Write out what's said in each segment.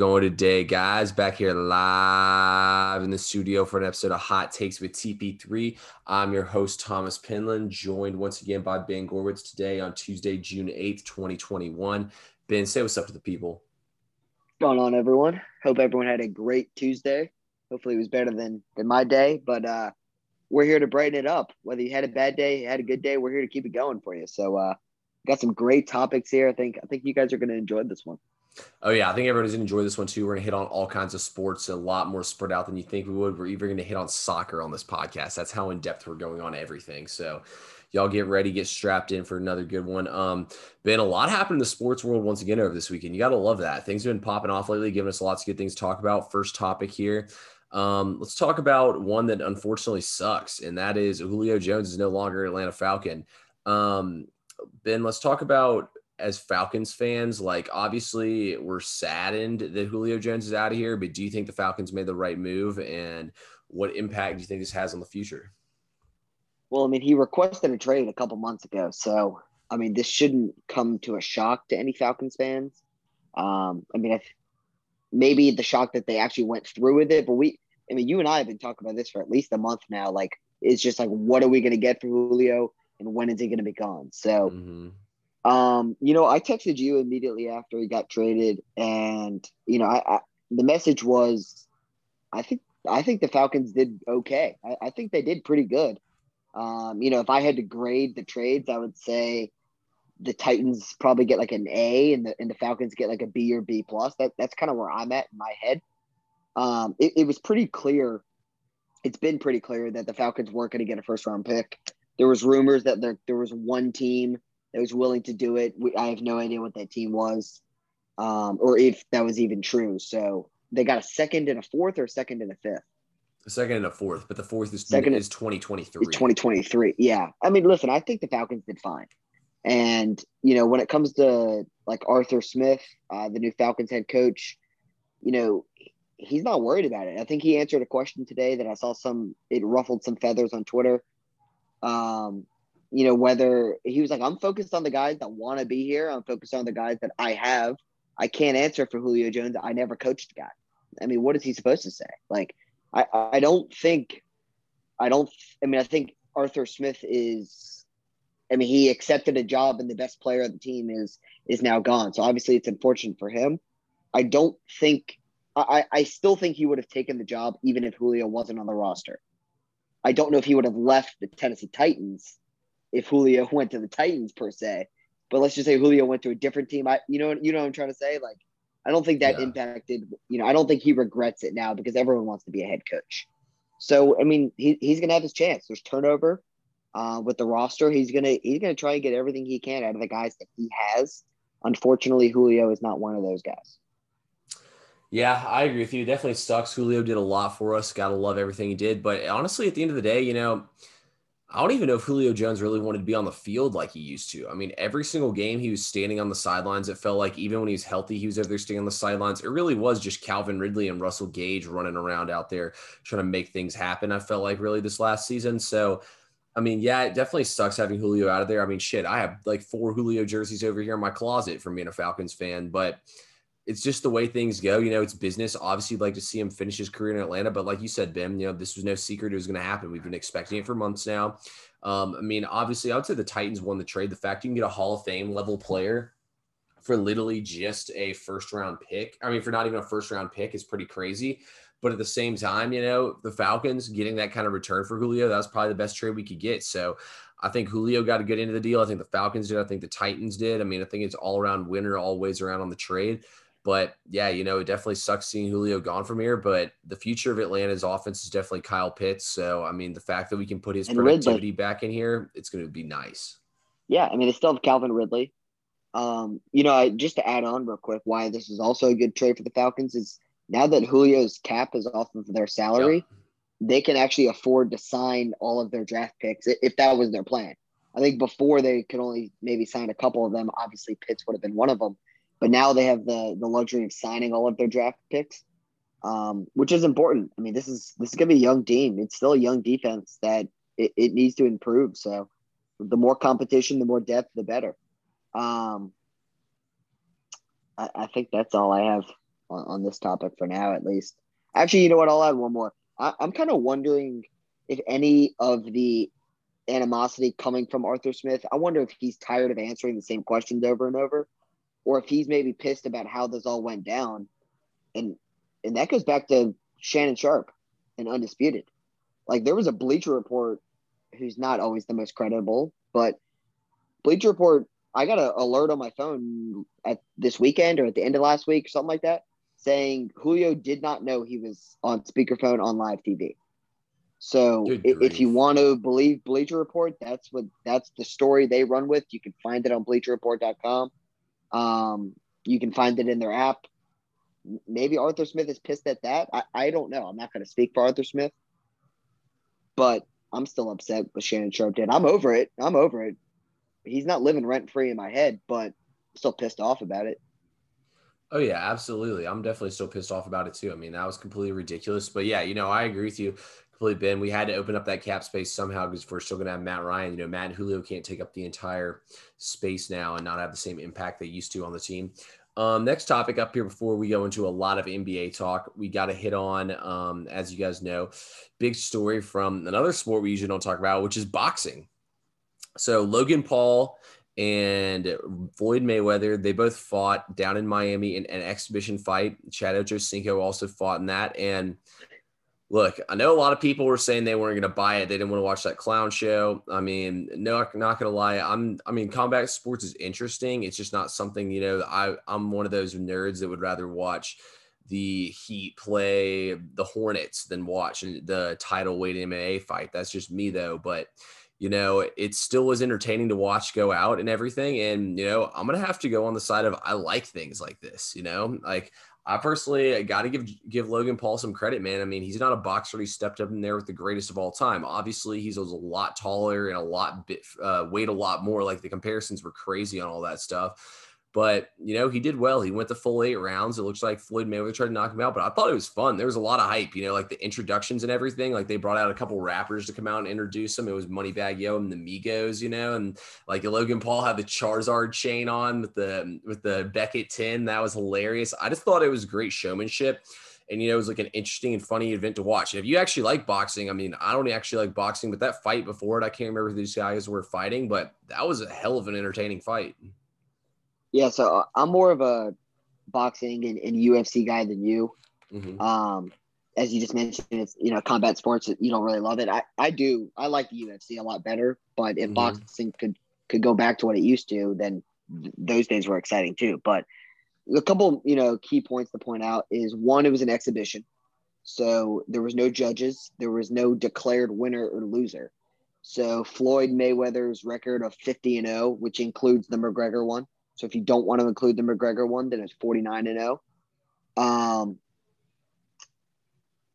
going today, guys? Back here live in the studio for an episode of Hot Takes with TP3. I'm your host, Thomas Pinland, joined once again by Ben Gorwitz today on Tuesday, June 8th, 2021. Ben, say what's up to the people. Going on, everyone? Hope everyone had a great Tuesday. Hopefully, it was better than, than my day, but uh, we're here to brighten it up. Whether you had a bad day, had a good day, we're here to keep it going for you. So, uh, got some great topics here. I think I think you guys are going to enjoy this one. Oh yeah, I think everybody's gonna enjoy this one too. We're gonna hit on all kinds of sports, a lot more spread out than you think we would. We're even gonna hit on soccer on this podcast. That's how in depth we're going on everything. So y'all get ready, get strapped in for another good one. Um, been a lot happened in the sports world once again over this weekend. You gotta love that. Things have been popping off lately, giving us lots of good things to talk about. First topic here. Um, let's talk about one that unfortunately sucks, and that is Julio Jones is no longer Atlanta Falcon. Um, ben, let's talk about as Falcons fans, like obviously we're saddened that Julio Jones is out of here, but do you think the Falcons made the right move and what impact do you think this has on the future? Well, I mean, he requested a trade a couple months ago. So, I mean, this shouldn't come to a shock to any Falcons fans. Um, I mean, maybe the shock that they actually went through with it, but we, I mean, you and I have been talking about this for at least a month now. Like, it's just like, what are we going to get for Julio and when is he going to be gone? So, mm-hmm um, you know, I texted you immediately after he got traded, and you know, I, I the message was, I think I think the Falcons did okay. I, I think they did pretty good. Um, you know, if I had to grade the trades, I would say the Titans probably get like an A, and the and the Falcons get like a B or B plus. That that's kind of where I'm at in my head. Um, it, it was pretty clear. It's been pretty clear that the Falcons weren't going to get a first round pick. There was rumors that there there was one team that was willing to do it. We, I have no idea what that team was, um, or if that was even true. So they got a second and a fourth, or a second and a fifth. A second and a fourth, but the fourth is second is twenty twenty three. Twenty twenty three. Yeah, I mean, listen, I think the Falcons did fine, and you know when it comes to like Arthur Smith, uh, the new Falcons head coach, you know he's not worried about it. I think he answered a question today that I saw some it ruffled some feathers on Twitter. Um, you know, whether he was like, I'm focused on the guys that want to be here. I'm focused on the guys that I have. I can't answer for Julio Jones. I never coached the guy. I mean, what is he supposed to say? Like, I, I don't think, I don't, I mean, I think Arthur Smith is, I mean, he accepted a job and the best player of the team is, is now gone. So obviously it's unfortunate for him. I don't think, I, I still think he would have taken the job even if Julio wasn't on the roster. I don't know if he would have left the Tennessee Titans if Julio went to the Titans per se. But let's just say Julio went to a different team. I you know you know what I'm trying to say? Like I don't think that yeah. impacted, you know, I don't think he regrets it now because everyone wants to be a head coach. So I mean, he, he's gonna have his chance. There's turnover uh, with the roster. He's gonna he's gonna try and get everything he can out of the guys that he has. Unfortunately, Julio is not one of those guys. Yeah, I agree with you. It definitely sucks. Julio did a lot for us. Gotta love everything he did. But honestly, at the end of the day, you know, I don't even know if Julio Jones really wanted to be on the field like he used to. I mean, every single game he was standing on the sidelines. It felt like even when he was healthy, he was over there standing on the sidelines. It really was just Calvin Ridley and Russell Gage running around out there trying to make things happen. I felt like really this last season. So, I mean, yeah, it definitely sucks having Julio out of there. I mean, shit, I have like four Julio jerseys over here in my closet from being a Falcons fan, but it's just the way things go. You know, it's business. Obviously, you'd like to see him finish his career in Atlanta, but like you said, Bim, you know, this was no secret it was going to happen. We've been expecting it for months now. Um, I mean, obviously, I would say the Titans won the trade. The fact you can get a Hall of Fame level player for literally just a first round pick, I mean, for not even a first round pick is pretty crazy. But at the same time, you know, the Falcons getting that kind of return for Julio, that was probably the best trade we could get. So I think Julio got a good end of the deal. I think the Falcons did. I think the Titans did. I mean, I think it's all around winner, always around on the trade. But yeah, you know, it definitely sucks seeing Julio gone from here. But the future of Atlanta's offense is definitely Kyle Pitts. So I mean, the fact that we can put his and productivity Ridley. back in here, it's going to be nice. Yeah, I mean, they still have Calvin Ridley. Um, you know, I, just to add on real quick, why this is also a good trade for the Falcons is now that Julio's cap is off of their salary, they can actually afford to sign all of their draft picks if that was their plan. I think before they could only maybe sign a couple of them. Obviously, Pitts would have been one of them. But now they have the the luxury of signing all of their draft picks, um, which is important. I mean, this is this is gonna be a young team. It's still a young defense that it, it needs to improve. So the more competition, the more depth, the better. Um, I, I think that's all I have on, on this topic for now, at least. Actually, you know what? I'll add one more. I, I'm kind of wondering if any of the animosity coming from Arthur Smith, I wonder if he's tired of answering the same questions over and over, or if he's maybe pissed about how this all went down. And and that goes back to Shannon Sharpe and Undisputed. Like there was a Bleacher Report who's not always the most credible, but Bleacher Report, I got an alert on my phone at this weekend or at the end of last week, or something like that, saying Julio did not know he was on speakerphone on live TV. So if you want to believe Bleacher Report, that's what that's the story they run with. You can find it on bleacherreport.com. Um, you can find it in their app. Maybe Arthur Smith is pissed at that. I, I don't know. I'm not going to speak for Arthur Smith, but I'm still upset with Shannon Sharpe did. I'm over it. I'm over it. He's not living rent free in my head, but I'm still pissed off about it. Oh yeah, absolutely. I'm definitely still pissed off about it too. I mean, that was completely ridiculous. But yeah, you know, I agree with you completely. Ben, we had to open up that cap space somehow because we're still going to have Matt Ryan. You know, Matt and Julio can't take up the entire space now and not have the same impact they used to on the team. Um, next topic up here before we go into a lot of NBA talk, we got to hit on, um, as you guys know, big story from another sport we usually don't talk about, which is boxing. So Logan Paul and Floyd Mayweather, they both fought down in Miami in an exhibition fight. Chad Ochocinco also fought in that. And look, I know a lot of people were saying they weren't going to buy it. They didn't want to watch that clown show. I mean, no, not going to lie. I'm, I mean, combat sports is interesting. It's just not something, you know, I, I'm one of those nerds that would rather watch the Heat play the Hornets than watch the title weight MMA fight. That's just me though. But, you know, it still was entertaining to watch go out and everything. And, you know, I'm going to have to go on the side of I like things like this, you know, like I personally got to give give Logan Paul some credit, man. I mean, he's not a boxer. He stepped up in there with the greatest of all time. Obviously, he's a lot taller and a lot bit uh, weighed a lot more. Like the comparisons were crazy on all that stuff. But you know, he did well. He went the full eight rounds. It looks like Floyd Mayweather tried to knock him out, but I thought it was fun. There was a lot of hype, you know, like the introductions and everything. Like they brought out a couple rappers to come out and introduce him. It was Moneybagg Yo and the Migos, you know, and like Logan Paul had the Charizard chain on with the with the Beckett tin. That was hilarious. I just thought it was great showmanship and you know it was like an interesting and funny event to watch. And if you actually like boxing, I mean, I don't actually like boxing, but that fight before it, I can't remember who these guys were fighting, but that was a hell of an entertaining fight. Yeah, so uh, I'm more of a boxing and, and UFC guy than you. Mm-hmm. Um, as you just mentioned, it's you know combat sports. You don't really love it. I, I do. I like the UFC a lot better. But if mm-hmm. boxing could could go back to what it used to, then th- those days were exciting too. But a couple you know key points to point out is one, it was an exhibition, so there was no judges. There was no declared winner or loser. So Floyd Mayweather's record of 50 and 0, which includes the McGregor one, so if you don't want to include the McGregor one, then it's 49 and 0. Um,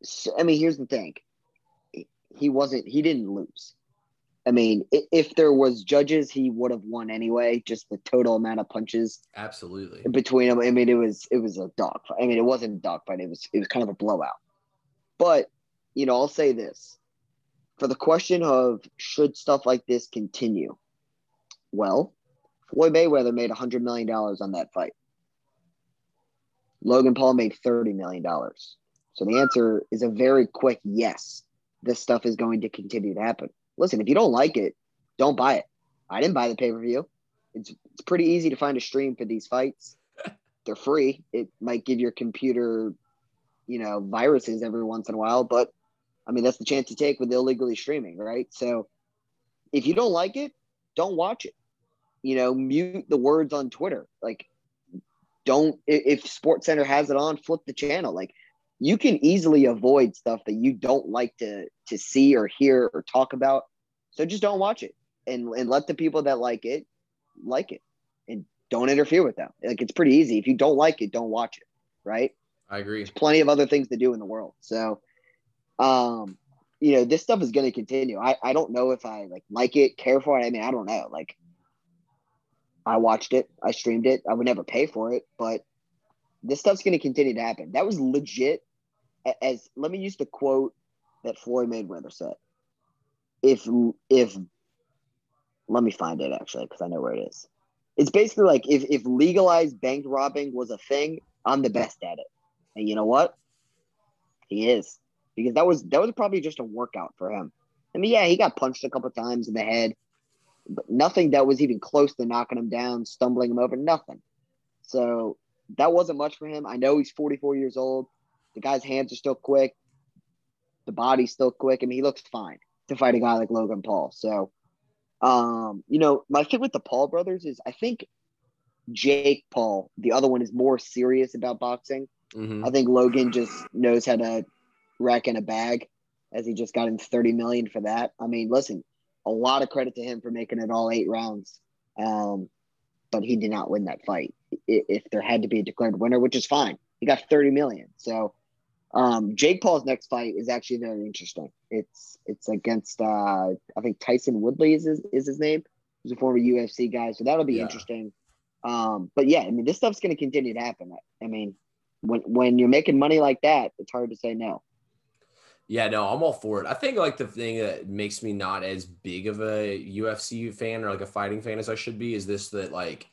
so, I mean, here's the thing. He wasn't, he didn't lose. I mean, if there was judges, he would have won anyway. Just the total amount of punches, absolutely between them. I mean, it was it was a dog. Fight. I mean, it wasn't a dog fight. It was it was kind of a blowout. But you know, I'll say this for the question of should stuff like this continue. Well, Floyd Mayweather made $100 million on that fight. Logan Paul made $30 million. So the answer is a very quick yes. This stuff is going to continue to happen. Listen, if you don't like it, don't buy it. I didn't buy the pay per view. It's, it's pretty easy to find a stream for these fights. They're free. It might give your computer, you know, viruses every once in a while, but I mean, that's the chance you take with illegally streaming, right? So if you don't like it, don't watch it you know, mute the words on Twitter. Like, don't if Sports Center has it on, flip the channel. Like, you can easily avoid stuff that you don't like to to see or hear or talk about. So just don't watch it and and let the people that like it like it and don't interfere with them. Like it's pretty easy. If you don't like it, don't watch it. Right? I agree. There's plenty of other things to do in the world. So um you know, this stuff is going to continue. I, I don't know if I like like it, care for it. I mean, I don't know. Like I watched it. I streamed it. I would never pay for it, but this stuff's going to continue to happen. That was legit. As let me use the quote that Floyd Mayweather said. If if let me find it actually because I know where it is. It's basically like if if legalized bank robbing was a thing, I'm the best at it. And you know what? He is because that was that was probably just a workout for him. I mean, yeah, he got punched a couple times in the head, nothing that was even close to knocking him down, stumbling him over, nothing. So that wasn't much for him. I know he's 44 years old. The guy's hands are still quick. The body's still quick. I mean, he looks fine to fight a guy like Logan Paul. So, um, you know, my thing with the Paul brothers is I think Jake Paul, the other one, is more serious about boxing. Mm-hmm. I think Logan just knows how to rack in a bag as he just got in 30 million for that. I mean, listen, a lot of credit to him for making it all eight rounds. Um, but he did not win that fight. If there had to be a declared winner, which is fine, he got 30 million. So um, Jake Paul's next fight is actually very interesting. It's it's against uh, I think Tyson Woodley is his, is his name. He's a former UFC guy, so that'll be yeah. interesting. Um, but yeah, I mean, this stuff's going to continue to happen. I mean, when when you're making money like that, it's hard to say no. Yeah, no, I'm all for it. I think like the thing that makes me not as big of a UFC fan or like a fighting fan as I should be is this that like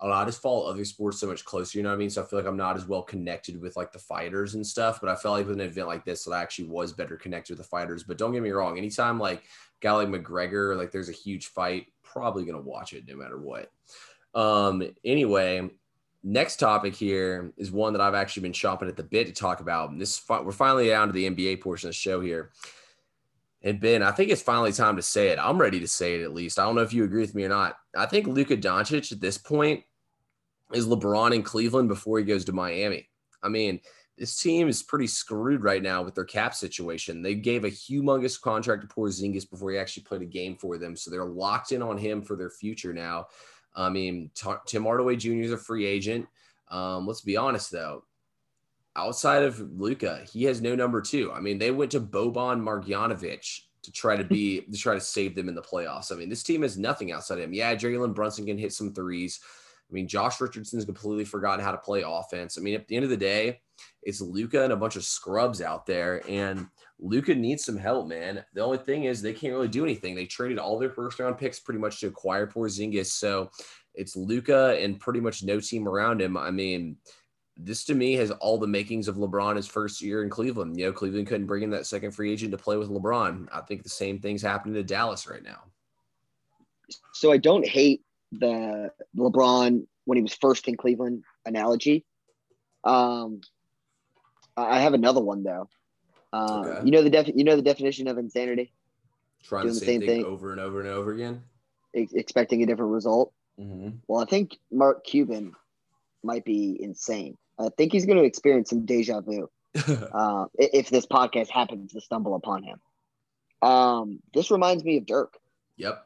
I, know, I just follow other sports so much closer, you know what I mean? So I feel like I'm not as well connected with like the fighters and stuff. But I felt like with an event like this that I actually was better connected with the fighters. But don't get me wrong, anytime like guy like McGregor, like there's a huge fight, probably gonna watch it no matter what. Um, anyway, next topic here is one that I've actually been chomping at the bit to talk about. And this we're finally down to the NBA portion of the show here. And Ben, I think it's finally time to say it. I'm ready to say it at least. I don't know if you agree with me or not. I think Luka Doncic at this point is LeBron in Cleveland before he goes to Miami. I mean, this team is pretty screwed right now with their cap situation. They gave a humongous contract to Porzingis before he actually played a game for them, so they're locked in on him for their future now. I mean, T- Tim Hardaway Jr. is a free agent. Um, let's be honest though, outside of Luka, he has no number two. I mean, they went to Boban Marjanovic to try to be to try to save them in the playoffs. I mean, this team has nothing outside of him. Yeah, Jalen Brunson can hit some threes. I mean, Josh Richardson's completely forgotten how to play offense. I mean, at the end of the day, it's Luka and a bunch of scrubs out there, and Luka needs some help, man. The only thing is they can't really do anything. They traded all their first round picks pretty much to acquire Porzingis, so it's Luka and pretty much no team around him. I mean, this to me has all the makings of LeBron his first year in Cleveland. You know, Cleveland couldn't bring in that second free agent to play with LeBron. I think the same thing's happening to Dallas right now. So I don't hate the LeBron when he was first in Cleveland analogy. Um, I have another one though. Uh, okay. You know the def- you know the definition of insanity. Trying Doing the same, the same thing, thing, over and over and over again, ex- expecting a different result. Mm-hmm. Well, I think Mark Cuban might be insane. I think he's going to experience some deja vu uh, if this podcast happens to stumble upon him. Um, this reminds me of Dirk. Yep.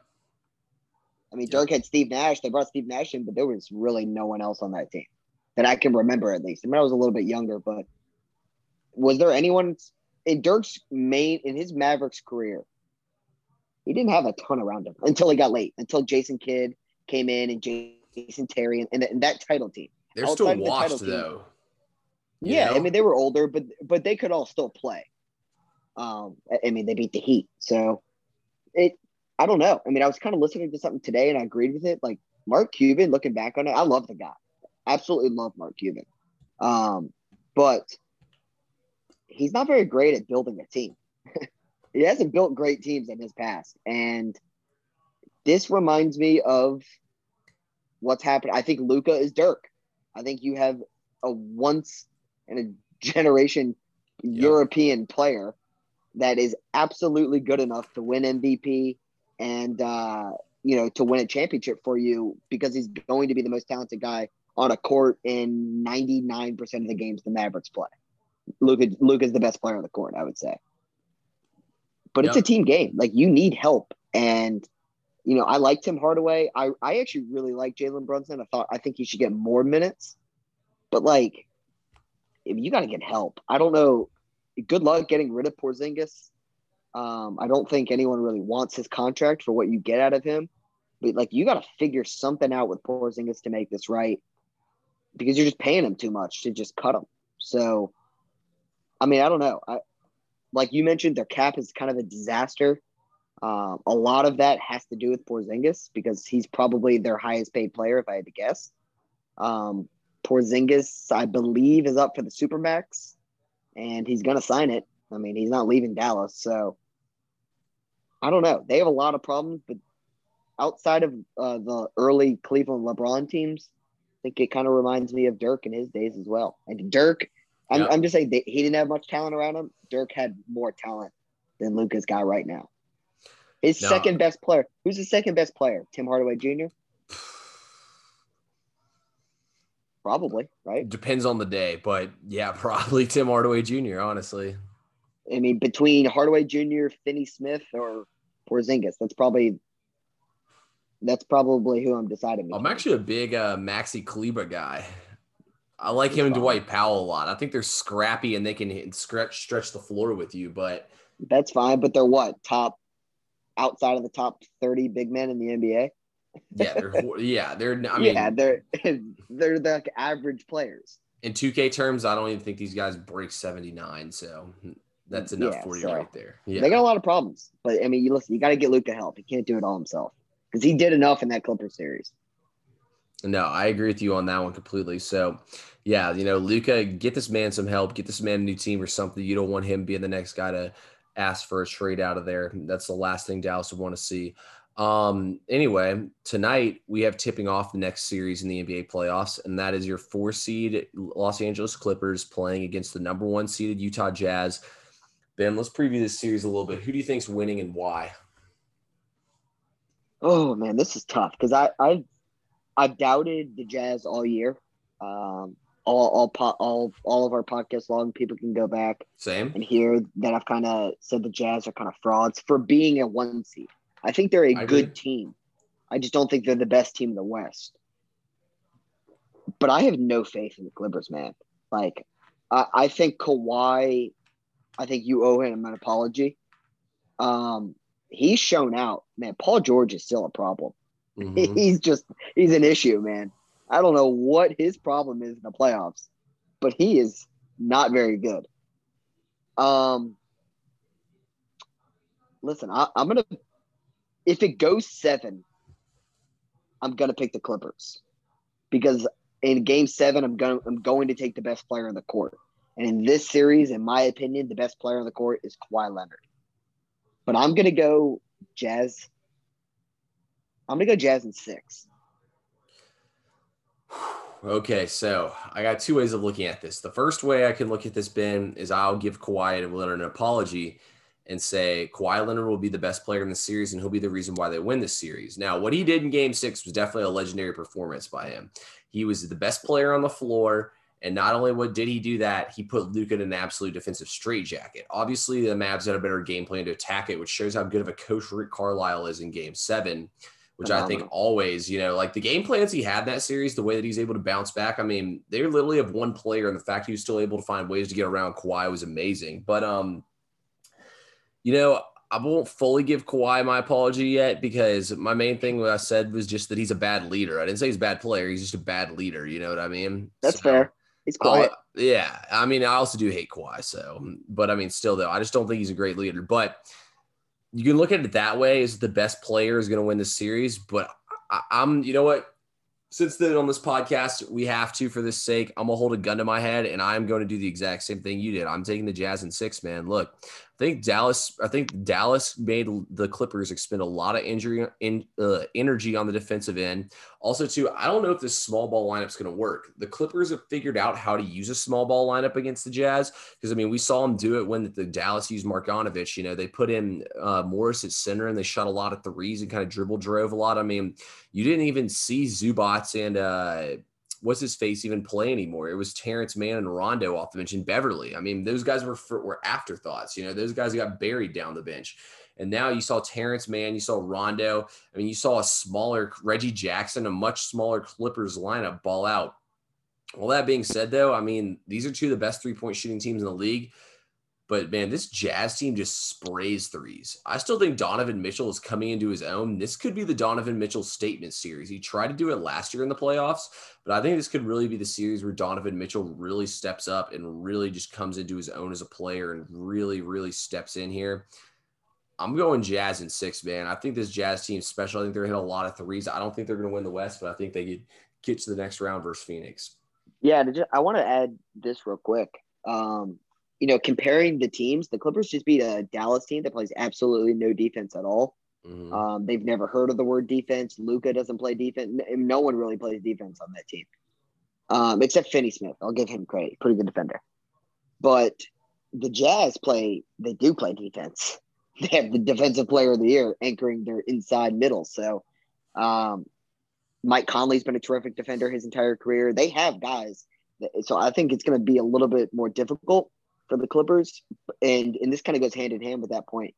I mean, yep. Dirk had Steve Nash. They brought Steve Nash in, but there was really no one else on that team that I can remember at least. I mean, I was a little bit younger, but was there anyone in Dirk's main in his Mavericks career? He didn't have a ton around him until he got late, until Jason Kidd came in and Jason Terry and, and, and that title team. They're still washed the though. yeah, know? I mean they were older, but but they could all still play. Um, I mean they beat the Heat, so it. I don't know. I mean, I was kind of listening to something today, and I agreed with it. Like Mark Cuban, looking back on it, I love the guy. Absolutely love Mark Cuban. Um, but he's not very great at building a team. he hasn't built great teams in his past, and this reminds me of what's happened. I think Luka is Dirk. I think you have a once in a generation yep. European player that is absolutely good enough to win MVP and uh, you know to win a championship for you because he's going to be the most talented guy on a court in 99% of the games the Mavericks play. Luka is the best player on the court, I would say. But yep. it's a team game. Like you need help and you know, I liked Tim Hardaway. I, I actually really like Jalen Brunson. I thought I think he should get more minutes. But like, if you got to get help, I don't know. Good luck getting rid of Porzingis. Um, I don't think anyone really wants his contract for what you get out of him. But like, you got to figure something out with Porzingis to make this right, because you're just paying him too much to just cut him. So, I mean, I don't know. I like you mentioned, their cap is kind of a disaster. Um, a lot of that has to do with Porzingis because he's probably their highest paid player, if I had to guess. Um, Porzingis, I believe, is up for the Supermax, and he's going to sign it. I mean, he's not leaving Dallas, so I don't know. They have a lot of problems, but outside of uh, the early Cleveland LeBron teams, I think it kind of reminds me of Dirk in his days as well. And Dirk, I'm, yep. I'm just saying he didn't have much talent around him. Dirk had more talent than Luka's got right now. His no. second best player. Who's the second best player? Tim Hardaway Jr. Probably, right? Depends on the day, but yeah, probably Tim Hardaway Jr. Honestly, I mean, between Hardaway Jr., Finney Smith, or Porzingis, that's probably that's probably who I'm deciding. Between. I'm actually a big uh, Maxi Kleber guy. I like him and Dwight Powell a lot. I think they're scrappy and they can stretch stretch the floor with you, but that's fine. But they're what top outside of the top 30 big men in the NBA? yeah, they're yeah, they're I mean yeah, they're they're the like average players. In 2K terms, I don't even think these guys break 79, so that's mm, enough yeah, for you so right there. Yeah. They got a lot of problems. But I mean, you listen, you got to get Luka help. He can't do it all himself. Because he did enough in that Clipper series. No, I agree with you on that one completely. So, yeah, you know, Luka, get this man some help, get this man a new team or something. You don't want him being the next guy to ask for a trade out of there. That's the last thing Dallas would want to see. Um, anyway, tonight we have tipping off the next series in the NBA playoffs, and that is your four seed Los Angeles Clippers playing against the number one seeded Utah Jazz. Ben, let's preview this series a little bit. Who do you think's winning and why? Oh man, this is tough because I I I've doubted the Jazz all year. Um, all all po- all all of our podcast long people can go back same and hear that I've kind of said the Jazz are kind of frauds for being a one seed. I think they're a I good agree. team. I just don't think they're the best team in the West. But I have no faith in the Clippers, man. Like, I, I think Kawhi, I think you owe him an apology. Um, he's shown out, man. Paul George is still a problem. Mm-hmm. He's just he's an issue, man. I don't know what his problem is in the playoffs, but he is not very good. Um, listen, I, I'm gonna if it goes seven, I'm gonna pick the Clippers because in Game Seven, I'm going to I'm going to take the best player on the court, and in this series, in my opinion, the best player on the court is Kawhi Leonard. But I'm gonna go Jazz. I'm gonna go Jazz in six. Okay, so I got two ways of looking at this. The first way I can look at this, Ben, is I'll give Kawhi Leonard an apology and say Kawhi Leonard will be the best player in the series and he'll be the reason why they win this series. Now, what he did in game six was definitely a legendary performance by him. He was the best player on the floor. And not only what did he do that, he put Luka in an absolute defensive straitjacket. Obviously, the Mavs had a better game plan to attack it, which shows how good of a coach Rick Carlisle is in game seven which I think always, you know, like the game plans he had that series, the way that he's able to bounce back. I mean, they literally have one player, and the fact he was still able to find ways to get around Kawhi was amazing. But um, you know, I won't fully give Kawhi my apology yet because my main thing what I said was just that he's a bad leader. I didn't say he's a bad player; he's just a bad leader. You know what I mean? That's so, fair. He's quiet. I'll, yeah, I mean, I also do hate Kawhi. So, but I mean, still though, I just don't think he's a great leader. But you can look at it that way: is the best player is going to win the series. But I, I'm, you know what? Since then on this podcast, we have to, for this sake, I'm gonna hold a gun to my head, and I'm going to do the exact same thing you did. I'm taking the Jazz in six, man. Look, I think Dallas. I think Dallas made the Clippers expend a lot of injury in uh, energy on the defensive end. Also, too, I don't know if this small ball lineup's going to work. The Clippers have figured out how to use a small ball lineup against the Jazz because I mean we saw them do it when the Dallas used Marjanovic. You know they put in uh, Morris at center and they shot a lot of threes and kind of dribble drove a lot. I mean you didn't even see Zubac and. Uh, what's his face even play anymore? It was Terrence Mann and Rondo off the bench and Beverley. I mean, those guys were were afterthoughts. You know, those guys got buried down the bench. And now you saw Terrence Mann, you saw Rondo. I mean, you saw a smaller Reggie Jackson, a much smaller Clippers lineup ball out. All that being said, though, I mean, these are two of the best three point shooting teams in the league. But man, this Jazz team just sprays threes. I still think Donovan Mitchell is coming into his own. This could be the Donovan Mitchell statement series. He tried to do it last year in the playoffs, but I think this could really be the series where Donovan Mitchell really steps up and really just comes into his own as a player and really, really steps in here. I'm going Jazz in six, man. I think this Jazz team special. I think they're hitting a lot of threes. I don't think they're going to win the West, but I think they could get to the next round versus Phoenix. Yeah, I want to add this real quick. Um, you know, comparing the teams, the Clippers just beat a Dallas team that plays absolutely no defense at all. Mm-hmm. Um, they've never heard of the word defense. Luka doesn't play defense. No one really plays defense on that team, um, except Finney Smith. I'll give him credit; pretty good defender. But the Jazz play; they do play defense. They have the defensive player of the year anchoring their inside middle. So, um, Mike Conley's been a terrific defender his entire career. They have guys, so I think it's going to be a little bit more difficult for the Clippers, and and this kind of goes hand in hand with that point.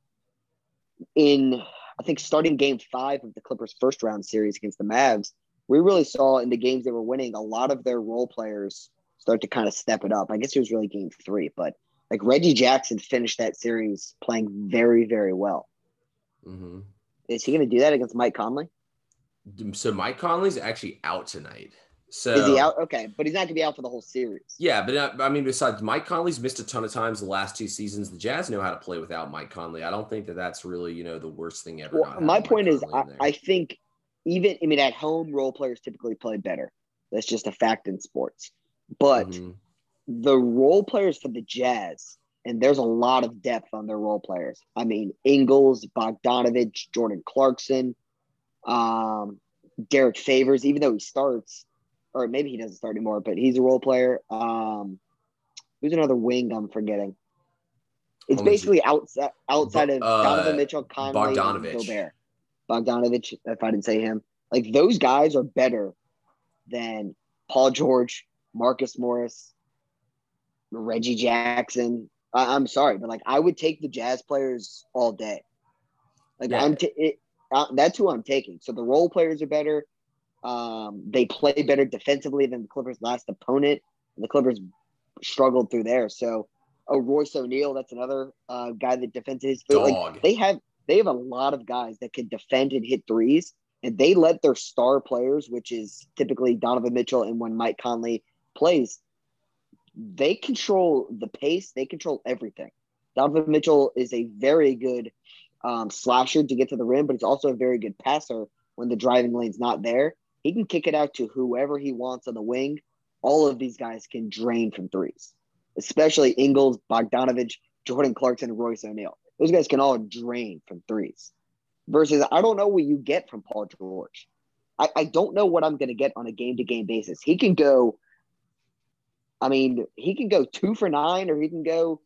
In I think starting game five of the Clippers' first round series against the Mavs, we really saw in the games they were winning a lot of their role players start to kind of step it up. I guess it was really game three, but like Reggie Jackson finished that series playing very, very well. Mm-hmm. Is he going to do that against Mike Conley? So Mike Conley's actually out tonight. So is he out? Okay, but he's not gonna be out for the whole series. Yeah, but uh, I mean, besides Mike Conley's missed a ton of times the last two seasons. The Jazz know how to play without Mike Conley. I don't think that that's really you know the worst thing ever. Well, my point is, I, I, think even I mean at home role players typically play better. That's just a fact in sports. But mm-hmm. the role players for the Jazz, and there's a lot of depth on their role players. I mean, Ingles, Bogdanovich, Jordan Clarkson, um, Derrick Favors. Even though he starts or maybe he doesn't start anymore, but he's a role player. Um, who's another wing I'm forgetting? It's basically outside outside of uh, Donovan Mitchell, Conley, Bogdanovich. Gobert. Bogdanovich, if I didn't say him. Like those guys are better than Paul George, Marcus Morris, Reggie Jackson. I, am sorry, but like I would take the Jazz players all day. Like yeah. I'm, t- it, uh, that's who I'm taking. So the role players are better. Um, they play better defensively than the Clippers' last opponent. The Clippers struggled through there. So, oh, Royce O'Neale, that's another uh, guy that defends his foot. Like, they have they have a lot of guys that can defend and hit threes, and they let their star players, which is typically Donovan Mitchell and when Mike Conley plays, they control the pace. They control everything. Donovan Mitchell is a very good um, slasher to get to the rim, but he's also a very good passer when the driving lane's not there. He can kick it out to whoever he wants on the wing. All of these guys can drain from threes, especially Ingles, Bogdanovich, Jordan Clarkson, Royce O'Neale. Those guys can all drain from threes. Versus, I don't know what you get from Paul George. I, I don't know what I'm going to get on a game to game basis. He can go, I mean, he can go two for nine or he can go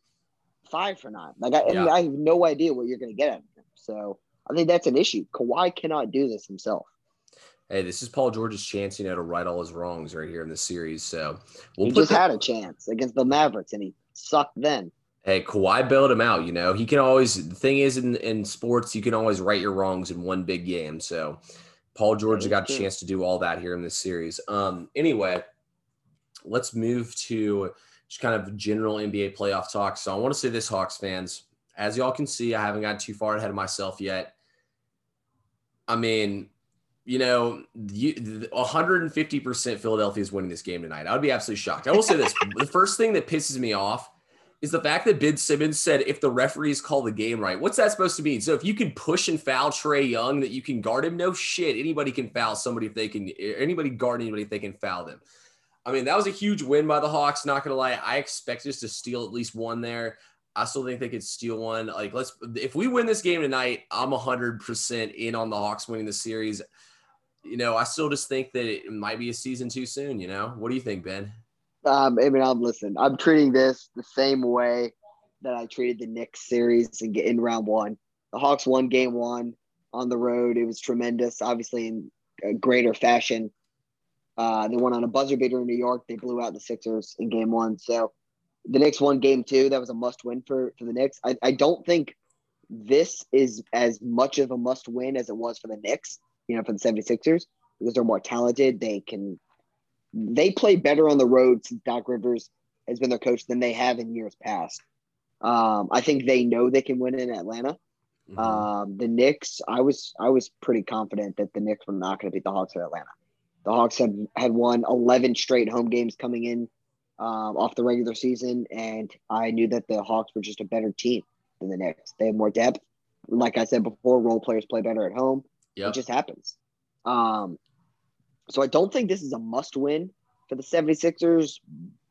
five for nine. Like, I, yeah. I have no idea what you're going to get out of him. So I think that's an issue. Kawhi cannot do this himself hey, this is Paul George's chance, you know, to right all his wrongs right here in this series. So we'll he just had a chance against the Mavericks, and he sucked then. Hey, Kawhi bailed him out. You know, he can always. The thing is, in in sports, you can always right your wrongs in one big game. So Paul George got a chance to do all that here in this series. Um, anyway, let's move to just kind of general NBA playoff talk. So I want to say this, Hawks fans. As y'all can see, I haven't gotten too far ahead of myself yet. I mean, you know, you, 150% Philadelphia is winning this game tonight. I would be absolutely shocked. I will say this the first thing that pisses me off is the fact that Ben Simmons said if the referees call the game right, what's that supposed to mean? So if you can push and foul Trae Young, that you can guard him, no shit. Anybody can foul somebody if they can, anybody guard anybody if they can foul them. I mean, that was a huge win by the Hawks. Not gonna lie, I expect us to steal at least one there. I still think they could steal one. Like, let's if we win this game tonight, I'm hundred percent in on the Hawks winning the series you know, I still just think that it might be a season too soon. You know, what do you think, Ben? Um, I mean, I'm listen. I'm treating this the same way that I treated the Knicks series in, in round one. The Hawks won game one on the road. It was tremendous, obviously in greater fashion. Uh, they won on a buzzer beater in New York. They blew out the Sixers in game one. So the Knicks won game two. That was a must win for, for the Knicks. I, I don't think this is as much of a must win as it was for the Knicks you know, for the 76ers because they're more talented. They can they play better on the road since Doc Rivers has been their coach than they have in years past. Um, I think they know they can win in Atlanta. Mm-hmm. Um, the Knicks, I was I was pretty confident that the Knicks were not going to beat the Hawks in Atlanta. The Hawks had had won 11 straight home games coming in um, off the regular season, and I knew that the Hawks were just a better team than the Knicks. They have more depth. Like I said before, role players play better at home. Yep. It just happens. Um, so I don't think this is a must win for the 76ers,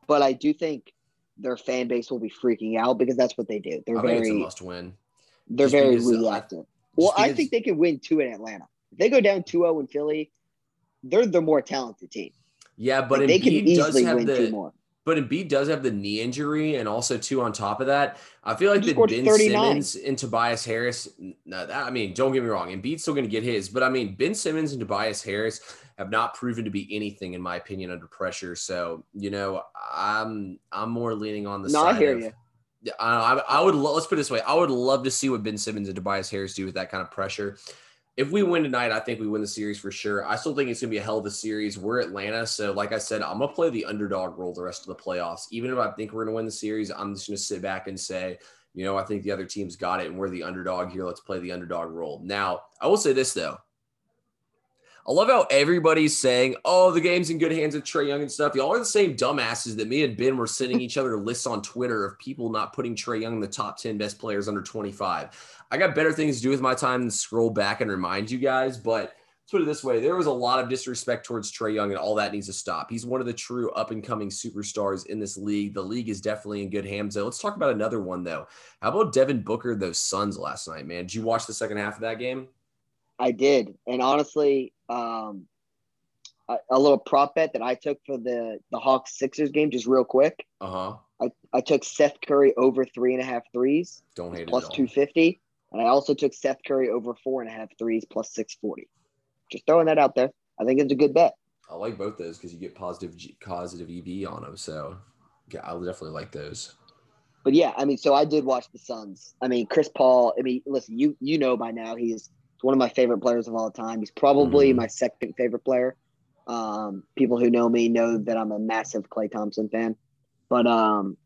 but I do think their fan base will be freaking out because that's what they do. They're I very think it's a must win. they're Just very uh, reactive. well, I think they could win two in Atlanta. If they go down 2-0 in Philly, they're the more talented team. Yeah, but Like, they can Embiid does easily have win two the more. But Embiid does have the knee injury, and also too on top of that, I feel like He that Ben 39. Simmons and Tobias Harris. No, that, I mean, don't get me wrong, Embiid's still going to get his, but I mean, Ben Simmons and Tobias Harris have not proven to be anything, in my opinion, under pressure. So you know, I'm I'm more leaning on the No, I side hear of. you. Yeah, I, I, I would let's put it this way. I would love to see what Ben Simmons and Tobias Harris do with that kind of pressure. If we win tonight, I think we win the series for sure. I still think it's gonna be a hell of a series. We're Atlanta, so like I said, I'm gonna play the underdog role the rest of the playoffs. Even if I think we're gonna win the series, I'm just gonna sit back and say, you know, I think the other team's got it, and we're the underdog here. Let's play the underdog role. Now, I will say this though. I love how everybody's saying, "Oh, the game's in good hands with Trae Young and stuff." Y'all are the same dumbasses that me and Ben were sending each other lists on Twitter of people not putting Trae Young in the top ten best players under twenty five. I got better things to do with my time than scroll back and remind you guys. But put it this way: there was a lot of disrespect towards Trae Young, and all that needs to stop. He's one of the true up and coming superstars in this league. The league is definitely in good hands. Though. Let's talk about another one though. How about Devin Booker? Those Suns last night, man. Did you watch the second half of that game? I did, and honestly, um, a, a little prop bet that I took for the the Hawks Sixers game, just real quick. Uh huh. I, I took Seth Curry over three and a half threes. Don't hate plus it. Plus two fifty, and I also took Seth Curry over four and a half threes, plus six forty. Just throwing that out there. I think it's a good bet. I like both those because you get positive G- positive EV on them. So yeah, I'll definitely like those. But yeah, I mean, so I did watch the Suns. I mean, Chris Paul. I mean, listen, you you know by now he's one of my favorite players of all time. He's probably Mhm. my second favorite player. Um, people who know me know that I'm a massive Klay Thompson fan. But um,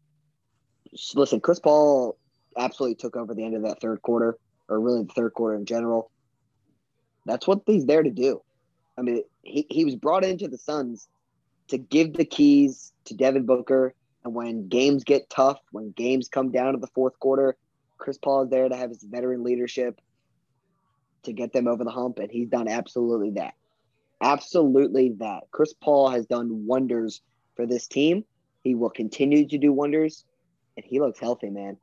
listen, Chris Paul absolutely took over the end of that third quarter, or really the third quarter in general. That's what he's there to do. I mean, he, he was brought into the Suns to give the keys to Devin Booker. And when games get tough, when games come down to the fourth quarter, Chris Paul is there to have his veteran leadership to get them over the hump. And he's done absolutely that. Absolutely that. Chris Paul has done wonders for this team. He will continue to do wonders. And he looks healthy, man.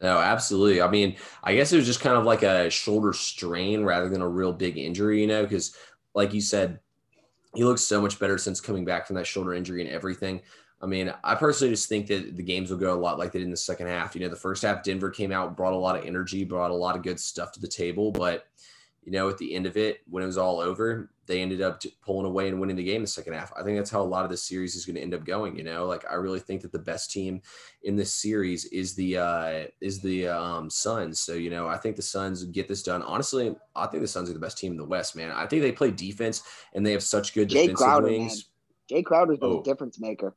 No, absolutely. I mean, I guess it was just kind of like a shoulder strain rather than a real big injury, you know, because like you said, he looks so much better since coming back from that shoulder injury and everything. I mean, I personally just think that the games will go a lot like they did in the second half. You know, the first half, Denver came out, brought a lot of energy, brought a lot of good stuff to the table. But, you know, at the end of it, when it was all over, they ended up pulling away and winning the game in the second half. I think that's how a lot of this series is going to end up going. You know, like I really think that the best team in this series is the uh, is the um, Suns. So you know, I think the Suns get this done. Honestly, I think the Suns are the best team in the West, man. I think they play defense and they have such good Jay defensive Crowder, wings. man. Jay Crowder's been Oh. a difference maker.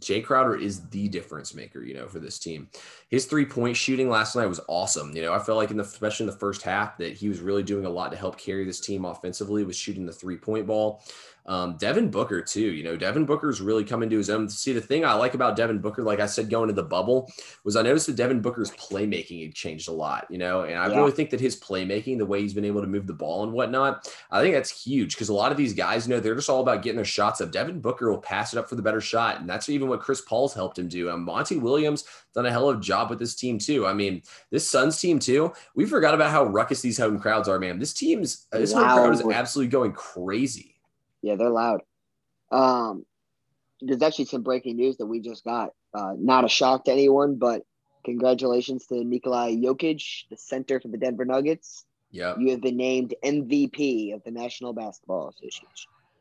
Jay Crowder is the difference maker, you know, for this team. His three point shooting last night was awesome. You know, I felt like in the especially in the first half that he was really doing a lot to help carry this team offensively with shooting the three point ball. Um, Devin Booker too. You know, Devin Booker's really coming to his own. See, the thing I like about Devin Booker, like I said, going to the bubble, was I noticed that Devin Booker's playmaking had changed a lot. You know, and I Yeah. really think that his playmaking, the way he's been able to move the ball and whatnot, I think that's huge because a lot of these guys, you know, they're just all about getting their shots up. Devin Booker will pass it up for the better shot, and that's even what Chris Paul's helped him do. Um, Monty Williams done a hell of a job with this team too. I mean, this Suns team too. We forgot about how ruckus these home crowds are, man. This team's this home crowd is absolutely going crazy. Yeah, they're loud. Um, there's actually some breaking news that we just got. Uh, not a shock to anyone, but congratulations to Nikolai Jokic, the center for the Denver Nuggets. Yeah, You have been named MVP of the National Basketball Association.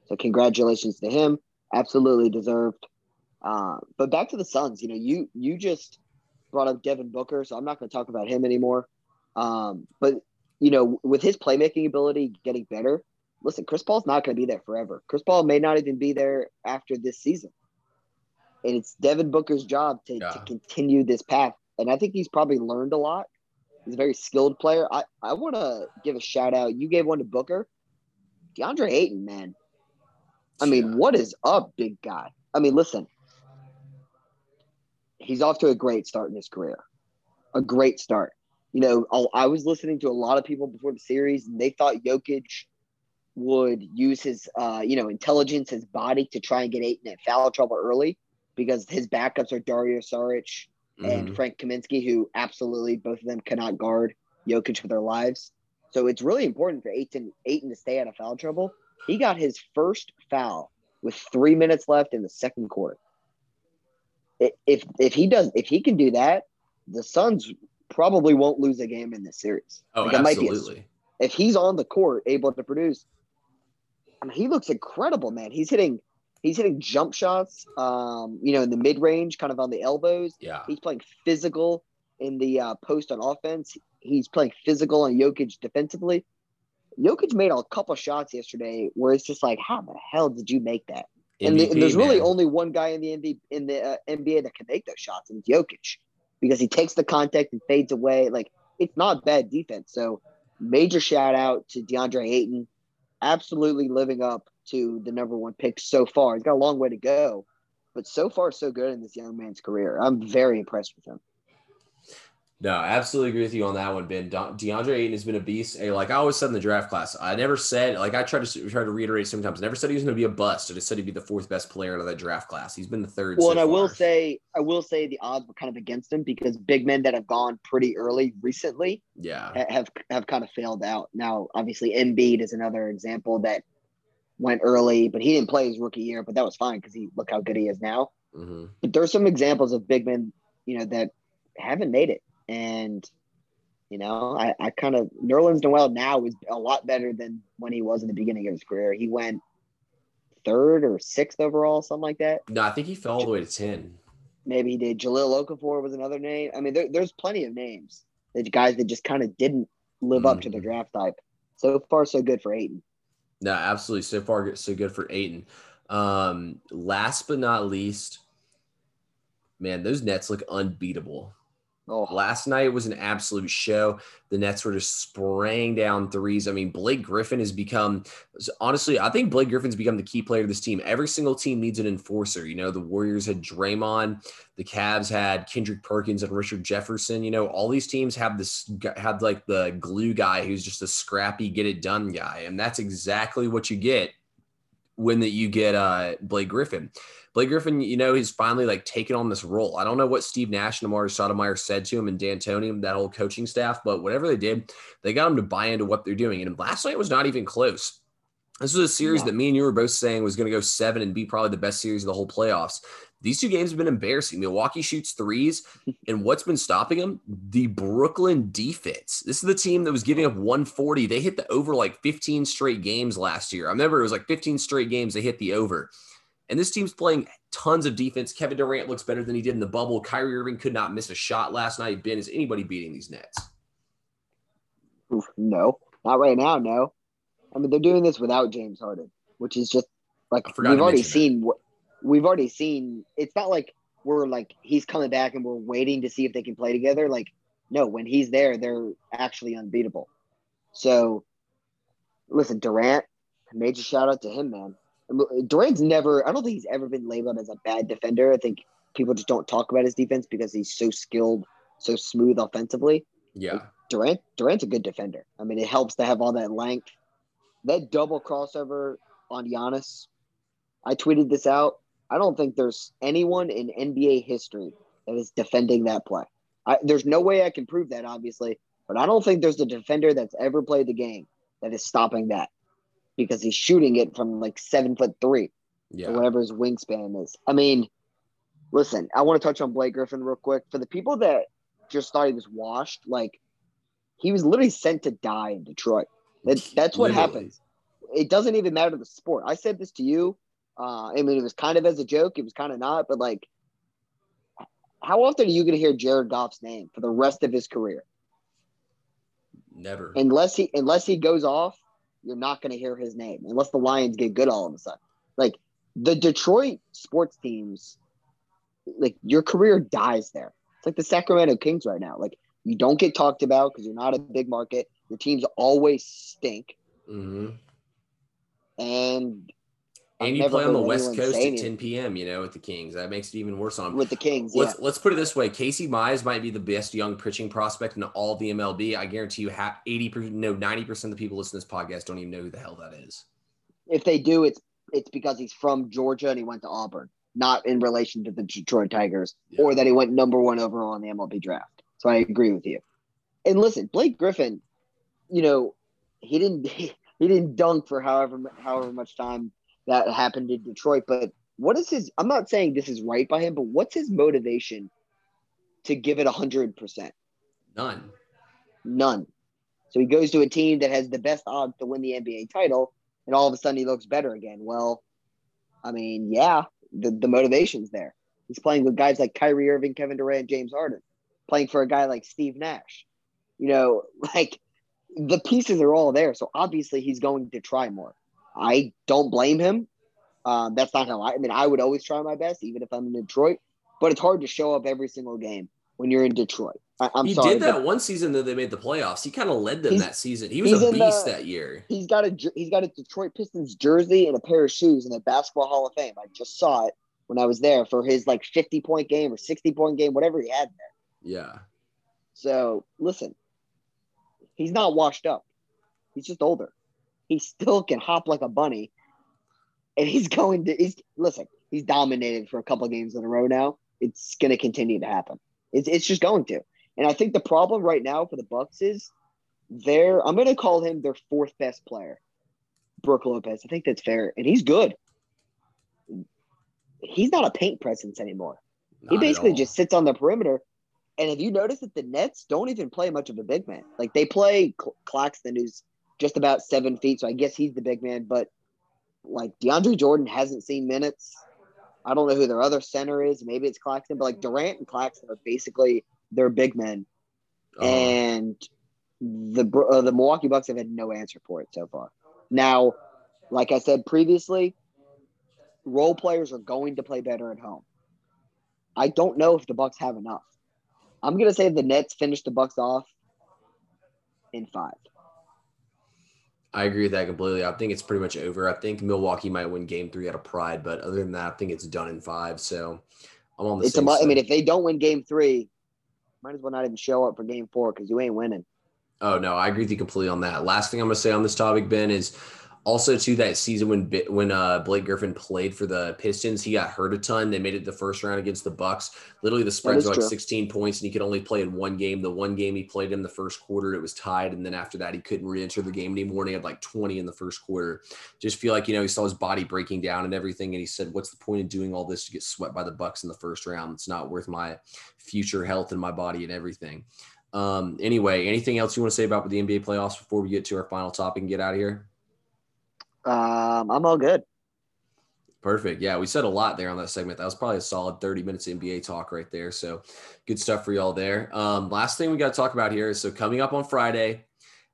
So congratulations to him. Absolutely deserved. Uh, but back to the Suns. You know, you you just brought up Devin Booker, so I'm not going to talk about him anymore. Um, but you know, with his playmaking ability getting better, listen, Chris Paul's not going to be there forever. Chris Paul may not even be there after this season. And it's Devin Booker's job to, Yeah. to continue this path. And I think he's probably learned a lot. He's a very skilled player. I, I want to give a shout out. You gave one to Booker. DeAndre Ayton, man. I mean, Yeah. what is up, big guy? I mean, listen, he's off to a great start in his career. A great start. You know, I I was listening to a lot of people before the series, and they thought Jokic would use his, uh, you know, intelligence, his body to try and get Ayton in foul trouble early because his backups are Dario Saric mm-hmm. and Frank Kaminsky, who absolutely both of them cannot guard Jokic for their lives. So it's really important for Ayton, Ayton to stay out of foul trouble. He got his first foul with three minutes left in the second quarter. If if he does, if he can do that, the Suns probably won't lose a game in this series. Oh, like absolutely. A, if he's on the court, able to produce, I mean, he looks incredible, man. He's hitting, he's hitting jump shots, um, you know, in the mid range, kind of on the elbows. Yeah. He's playing physical in the uh, post on offense. He's playing physical on Jokic defensively. Jokic made a couple shots yesterday where it's just like, how the hell did you make that? MVP, and, the, and, there's really only one guy in the NBA, in the uh, NBA that can make those shots, and it's Jokic because he takes the contact and fades away. Like it's not bad defense. So major shout out to DeAndre Ayton, absolutely living up to the number one pick so far. He's got a long way to go, but so far so good in this young man's career. I'm very impressed with him. No, I absolutely agree with you on that one, Ben. DeAndre Ayton has been a beast. Like I always said in the draft class, I never said like I tried to try to reiterate sometimes. I never said he was going to be a bust. I just said he'd be the fourth best player out of that draft class. He's been the third. Well, so and I will say, I will say the odds were kind of against him because big men that have gone pretty early recently, yeah, have have kind of failed out. Now, obviously, Embiid is another example that went early, but he didn't play his rookie year, but that was fine because he look how good he is now. Mm-hmm. But there's some examples of big men, you know, that haven't made it, and you know, I, I kind of Nerlens Noel now is a lot better than when he was in the beginning of his career. He went third or sixth overall, something like that. No, I think he fell all the way to ten. Maybe he did. Jahlil Okafor was another name. I mean, there, there's plenty of names. The guys that just kind of didn't live mm. up to the mm-hmm. draft type. So far, so good for Ayton. No, absolutely. So far, so good for Ayton. Um, last but not least, man, those Nets look unbeatable. Oh. Last night was an absolute show. The Nets were just spraying down threes. I mean, Blake Griffin has become honestly, I think Blake Griffin's become the key player of this team. Every single team needs an enforcer. You know, the Warriors had Draymond, the Cavs had Kendrick Perkins and Richard Jefferson. You know, all these teams have this have like the glue guy who's just a scrappy, get it done guy, and that's exactly what you get when that you get uh Blake Griffin. Blake Griffin, you know, he's finally like taken on this role. I don't know what Steve Nash and Amar'e Stoudemire said to him and D'Antoni, that whole coaching staff, but whatever they did, they got him to buy into what they're doing. And last night was not even close. This was a series yeah. that me and you were both saying was going to go seven and be probably the best series of the whole playoffs. These two games have been embarrassing. Milwaukee shoots threes, and what's been stopping them? The Brooklyn defense. This is the team that was giving up 140. They hit the over like 15 straight games last year. I remember it was like 15 straight games they hit the over. And this team's playing tons of defense. Kevin Durant looks better than he did in the bubble. Kyrie Irving could not miss a shot last night. Ben, is anybody beating these Nets? No, not right now. No. I mean, they're doing this without James Harden, which is just like we've already seen. What we've already seen. It's not like we're like he's coming back and we're waiting to see if they can play together. Like, no, when he's there, they're actually unbeatable. So, listen, Durant, major shout out to him, man. Durant's never, I don't think he's ever been labeled as a bad defender. I think people just don't talk about his defense because he's so skilled, so smooth offensively. Yeah. Like Durant, Durant's a good defender. I mean, it helps to have all that length. That double crossover on Giannis, I tweeted this out. I don't think there's anyone in NBA history that is defending that play. I, there's no way I can prove that, obviously, but I don't think there's a defender that's ever played the game that is stopping that because he's shooting it from like seven foot three, yeah, or whatever his wingspan is. I mean, listen, I want to touch on Blake Griffin real quick. For the people that just thought he was washed, like he was literally sent to die in Detroit. That, that's what literally. happens. It doesn't even matter the sport. I said this to you. Uh, I mean, it was kind of as a joke. It was kind of not, but like, how often are you going to hear Jared Goff's name for the rest of his career? Never. Unless he unless he goes off you're not going to hear his name unless the Lions get good all of a sudden. Like the Detroit sports teams, like your career dies there. It's like the Sacramento Kings right now. Like you don't get talked about because you're not a big market. Your teams always stink. Mm-hmm. And and you play on the West Coast at 10 p.m. You know, with the Kings. That makes it even worse on. With the Kings, let's yeah. let's put it this way: Casey Mize might be the best young pitching prospect in all the MLB. I guarantee you, 80 percent, no, 90 percent of the people listening to this podcast don't even know who the hell that is. If they do, it's it's because he's from Georgia and he went to Auburn, not in relation to the Detroit Tigers, yeah. or that he went number one overall in the MLB draft. So I agree with you. And listen, Blake Griffin, you know, he didn't he, he didn't dunk for however however much time that happened in Detroit. But what is his? I'm not saying this is right by him, but what's his motivation to give it hundred percent? None. None. So he goes to a team that has the best odds to win the NBA title, and all of a sudden he looks better again. Well, I mean, yeah, the, the motivation's there. He's playing with guys like Kyrie Irving, Kevin Durant, James Harden, playing for a guy like Steve Nash. You know, like the pieces are all there. So obviously he's going to try more. I don't blame him. Um, that's not how I, I mean, I would always try my best, even if I'm in Detroit, but it's hard to show up every single game when you're in Detroit. I, am he sorry, did that one season that they made the playoffs. He kind of led them that season. He was a beast the, that year. He's got a he's got a Detroit Pistons jersey and a pair of shoes in the Basketball Hall of Fame. I just saw it when I was there for his like 50 point game or 60 point game, whatever he had there. Yeah. So listen, he's not washed up. He's just older he still can hop like a bunny. And he's going to he's listen, he's dominated for a couple games in a row now. It's gonna continue to happen. It's it's just going to. And I think the problem right now for the Bucks is they're I'm gonna call him their fourth best player. Brook Lopez. I think that's fair. And he's good. He's not a paint presence anymore. Not he basically just sits on the perimeter. And have you noticed that the Nets don't even play much of a big man? Like they play Claxton, who's just about seven feet. So I guess he's the big man. But like DeAndre Jordan hasn't seen minutes. I don't know who their other center is. Maybe it's Claxton, but like Durant and Claxton are basically their big men. Uh-huh. And the uh, the Milwaukee Bucks have had no answer for it so far. Now, like I said previously, role players are going to play better at home. I don't know if the Bucks have enough. I'm gonna say the Nets finish the Bucks off in five. I agree with that completely. I think it's pretty much over. I think Milwaukee might win game three out of pride, but other than that, I think it's done in five. So I'm on the it's same a, I mean, if they don't win game three, might as well not even show up for game four because you ain't winning. Oh, no, I agree with you completely on that. Last thing I'm going to say on this topic, Ben, is also, to that season when when uh, Blake Griffin played for the Pistons, he got hurt a ton. They made it the first round against the Bucks. Literally, the spreads were like true. 16 points, and he could only play in one game. The one game he played in the first quarter, it was tied, and then after that, he couldn't re-enter the game anymore. And he had like 20 in the first quarter. Just feel like you know he saw his body breaking down and everything, and he said, "What's the point of doing all this to get swept by the Bucks in the first round? It's not worth my future health and my body and everything." Um, anyway, anything else you want to say about the NBA playoffs before we get to our final topic and get out of here? Um, I'm all good. Perfect. Yeah, we said a lot there on that segment. That was probably a solid 30 minutes NBA talk right there. So good stuff for y'all there. Um, last thing we got to talk about here is so coming up on Friday,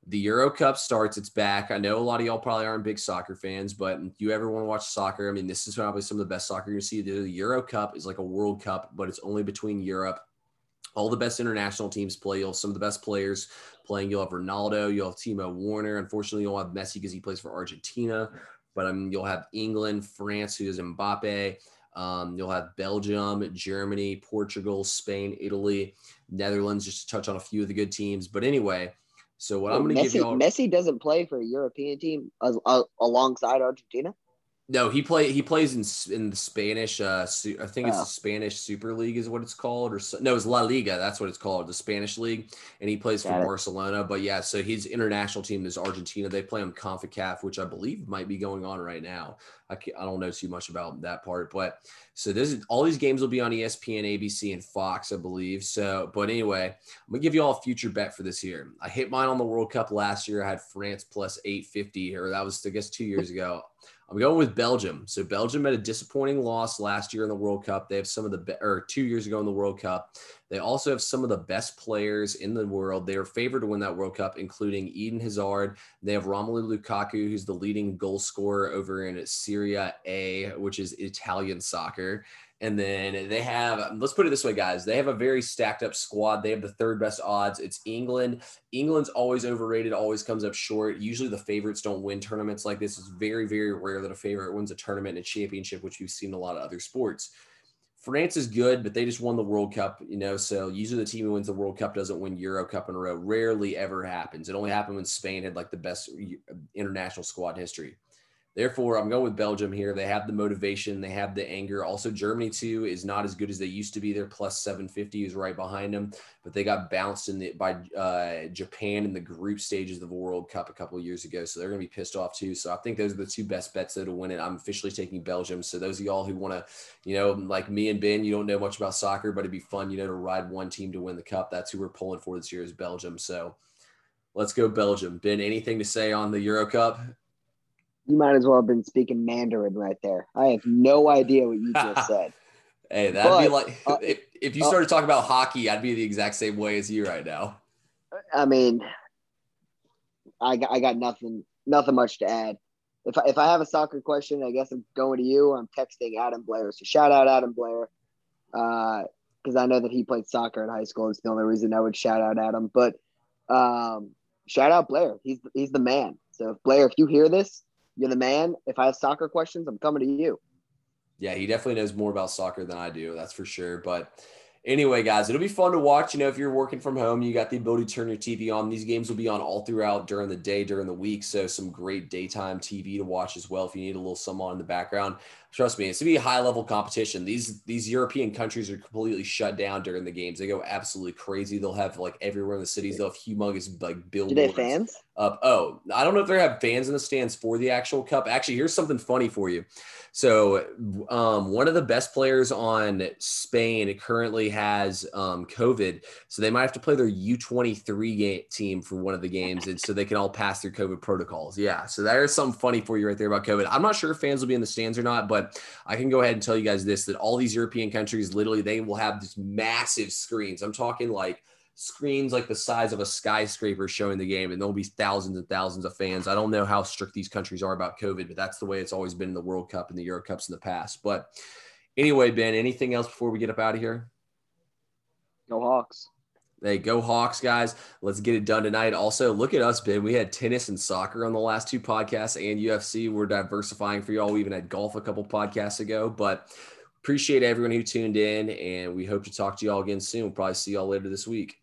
the Euro Cup starts. It's back. I know a lot of y'all probably aren't big soccer fans, but if you ever want to watch soccer, I mean, this is probably some of the best soccer you're going to see. The Euro Cup is like a World Cup, but it's only between Europe. All the best international teams play. You'll have some of the best players playing. You'll have Ronaldo, you'll have Timo Werner. Unfortunately, you'll have Messi because he plays for Argentina. But I mean, you'll have England, France, who is Mbappe. Um, you'll have Belgium, Germany, Portugal, Spain, Italy, Netherlands, just to touch on a few of the good teams. But anyway, so what well, I'm going to give you all Messi doesn't play for a European team as, uh, alongside Argentina. No, he play he plays in in the Spanish. Uh, I think it's oh. the Spanish Super League is what it's called, or no, it's La Liga. That's what it's called, the Spanish league. And he plays Got for it. Barcelona. But yeah, so his international team is Argentina. They play on Concacaf, which I believe might be going on right now. I I don't know too much about that part, but so this is all these games will be on ESPN, ABC, and Fox, I believe. So, but anyway, I'm gonna give you all a future bet for this year. I hit mine on the World Cup last year. I had France plus 850, or that was I guess two years ago. I'm going with Belgium. So Belgium had a disappointing loss last year in the World Cup. They have some of the be- or two years ago in the World Cup. They also have some of the best players in the world. They are favored to win that World Cup, including Eden Hazard. They have Romelu Lukaku, who's the leading goal scorer over in Serie A, which is Italian soccer. And then they have, let's put it this way, guys. They have a very stacked up squad. They have the third best odds. It's England. England's always overrated, always comes up short. Usually the favorites don't win tournaments like this. It's very, very rare that a favorite wins a tournament and championship, which we've seen in a lot of other sports. France is good, but they just won the World Cup, you know. So usually the team who wins the World Cup doesn't win Euro Cup in a row. Rarely ever happens. It only happened when Spain had like the best international squad history. Therefore, I'm going with Belgium here. They have the motivation, they have the anger. Also, Germany too is not as good as they used to be. They're plus 750 is right behind them, but they got bounced in the by uh, Japan in the group stages of the World Cup a couple years ago, so they're going to be pissed off too. So I think those are the two best bets to win it. I'm officially taking Belgium. So those of y'all who want to, you know, like me and Ben, you don't know much about soccer, but it'd be fun, you know, to ride one team to win the cup. That's who we're pulling for this year is Belgium. So let's go Belgium. Ben, anything to say on the Euro Cup? You might as well have been speaking Mandarin right there. I have no idea what you just said. hey, that'd but, be like uh, if, if you uh, started uh, talking about hockey, I'd be the exact same way as you right now. I mean, I got, I got nothing nothing much to add. If I, if I have a soccer question, I guess I'm going to you. I'm texting Adam Blair. So shout out Adam Blair, because uh, I know that he played soccer in high school. It's the only reason I would shout out Adam. But um, shout out Blair. He's he's the man. So Blair, if you hear this, you're the man. If I have soccer questions, I'm coming to you. Yeah, he definitely knows more about soccer than I do. That's for sure. But anyway, guys, it'll be fun to watch. You know, if you're working from home, you got the ability to turn your TV on. These games will be on all throughout during the day, during the week. So some great daytime TV to watch as well. If you need a little some on in the background, trust me, it's gonna be a high level competition. These these European countries are completely shut down during the games. They go absolutely crazy. They'll have like everywhere in the cities. They'll have humongous like billboards. Do they fans? Up. Oh, I don't know if they have fans in the stands for the actual cup. Actually, here's something funny for you. So, um, one of the best players on Spain currently has um, COVID, so they might have to play their U23 team for one of the games, and so they can all pass their COVID protocols. Yeah, so there's something funny for you right there about COVID. I'm not sure if fans will be in the stands or not, but I can go ahead and tell you guys this: that all these European countries, literally, they will have these massive screens. I'm talking like screens like the size of a skyscraper showing the game, and there'll be thousands and thousands of fans. I don't know how strict these countries are about COVID, but that's the way it's always been in the World Cup and the Euro Cups in the past. But anyway, Ben, anything else before we get up out of here? Go Hawks. Hey, go Hawks, guys. Let's get it done tonight. Also, look at us, Ben. We had tennis and soccer on the last two podcasts and UFC. We're diversifying for y'all. We even had golf a couple podcasts ago, but appreciate everyone who tuned in and we hope to talk to y'all again soon. We'll probably see y'all later this week.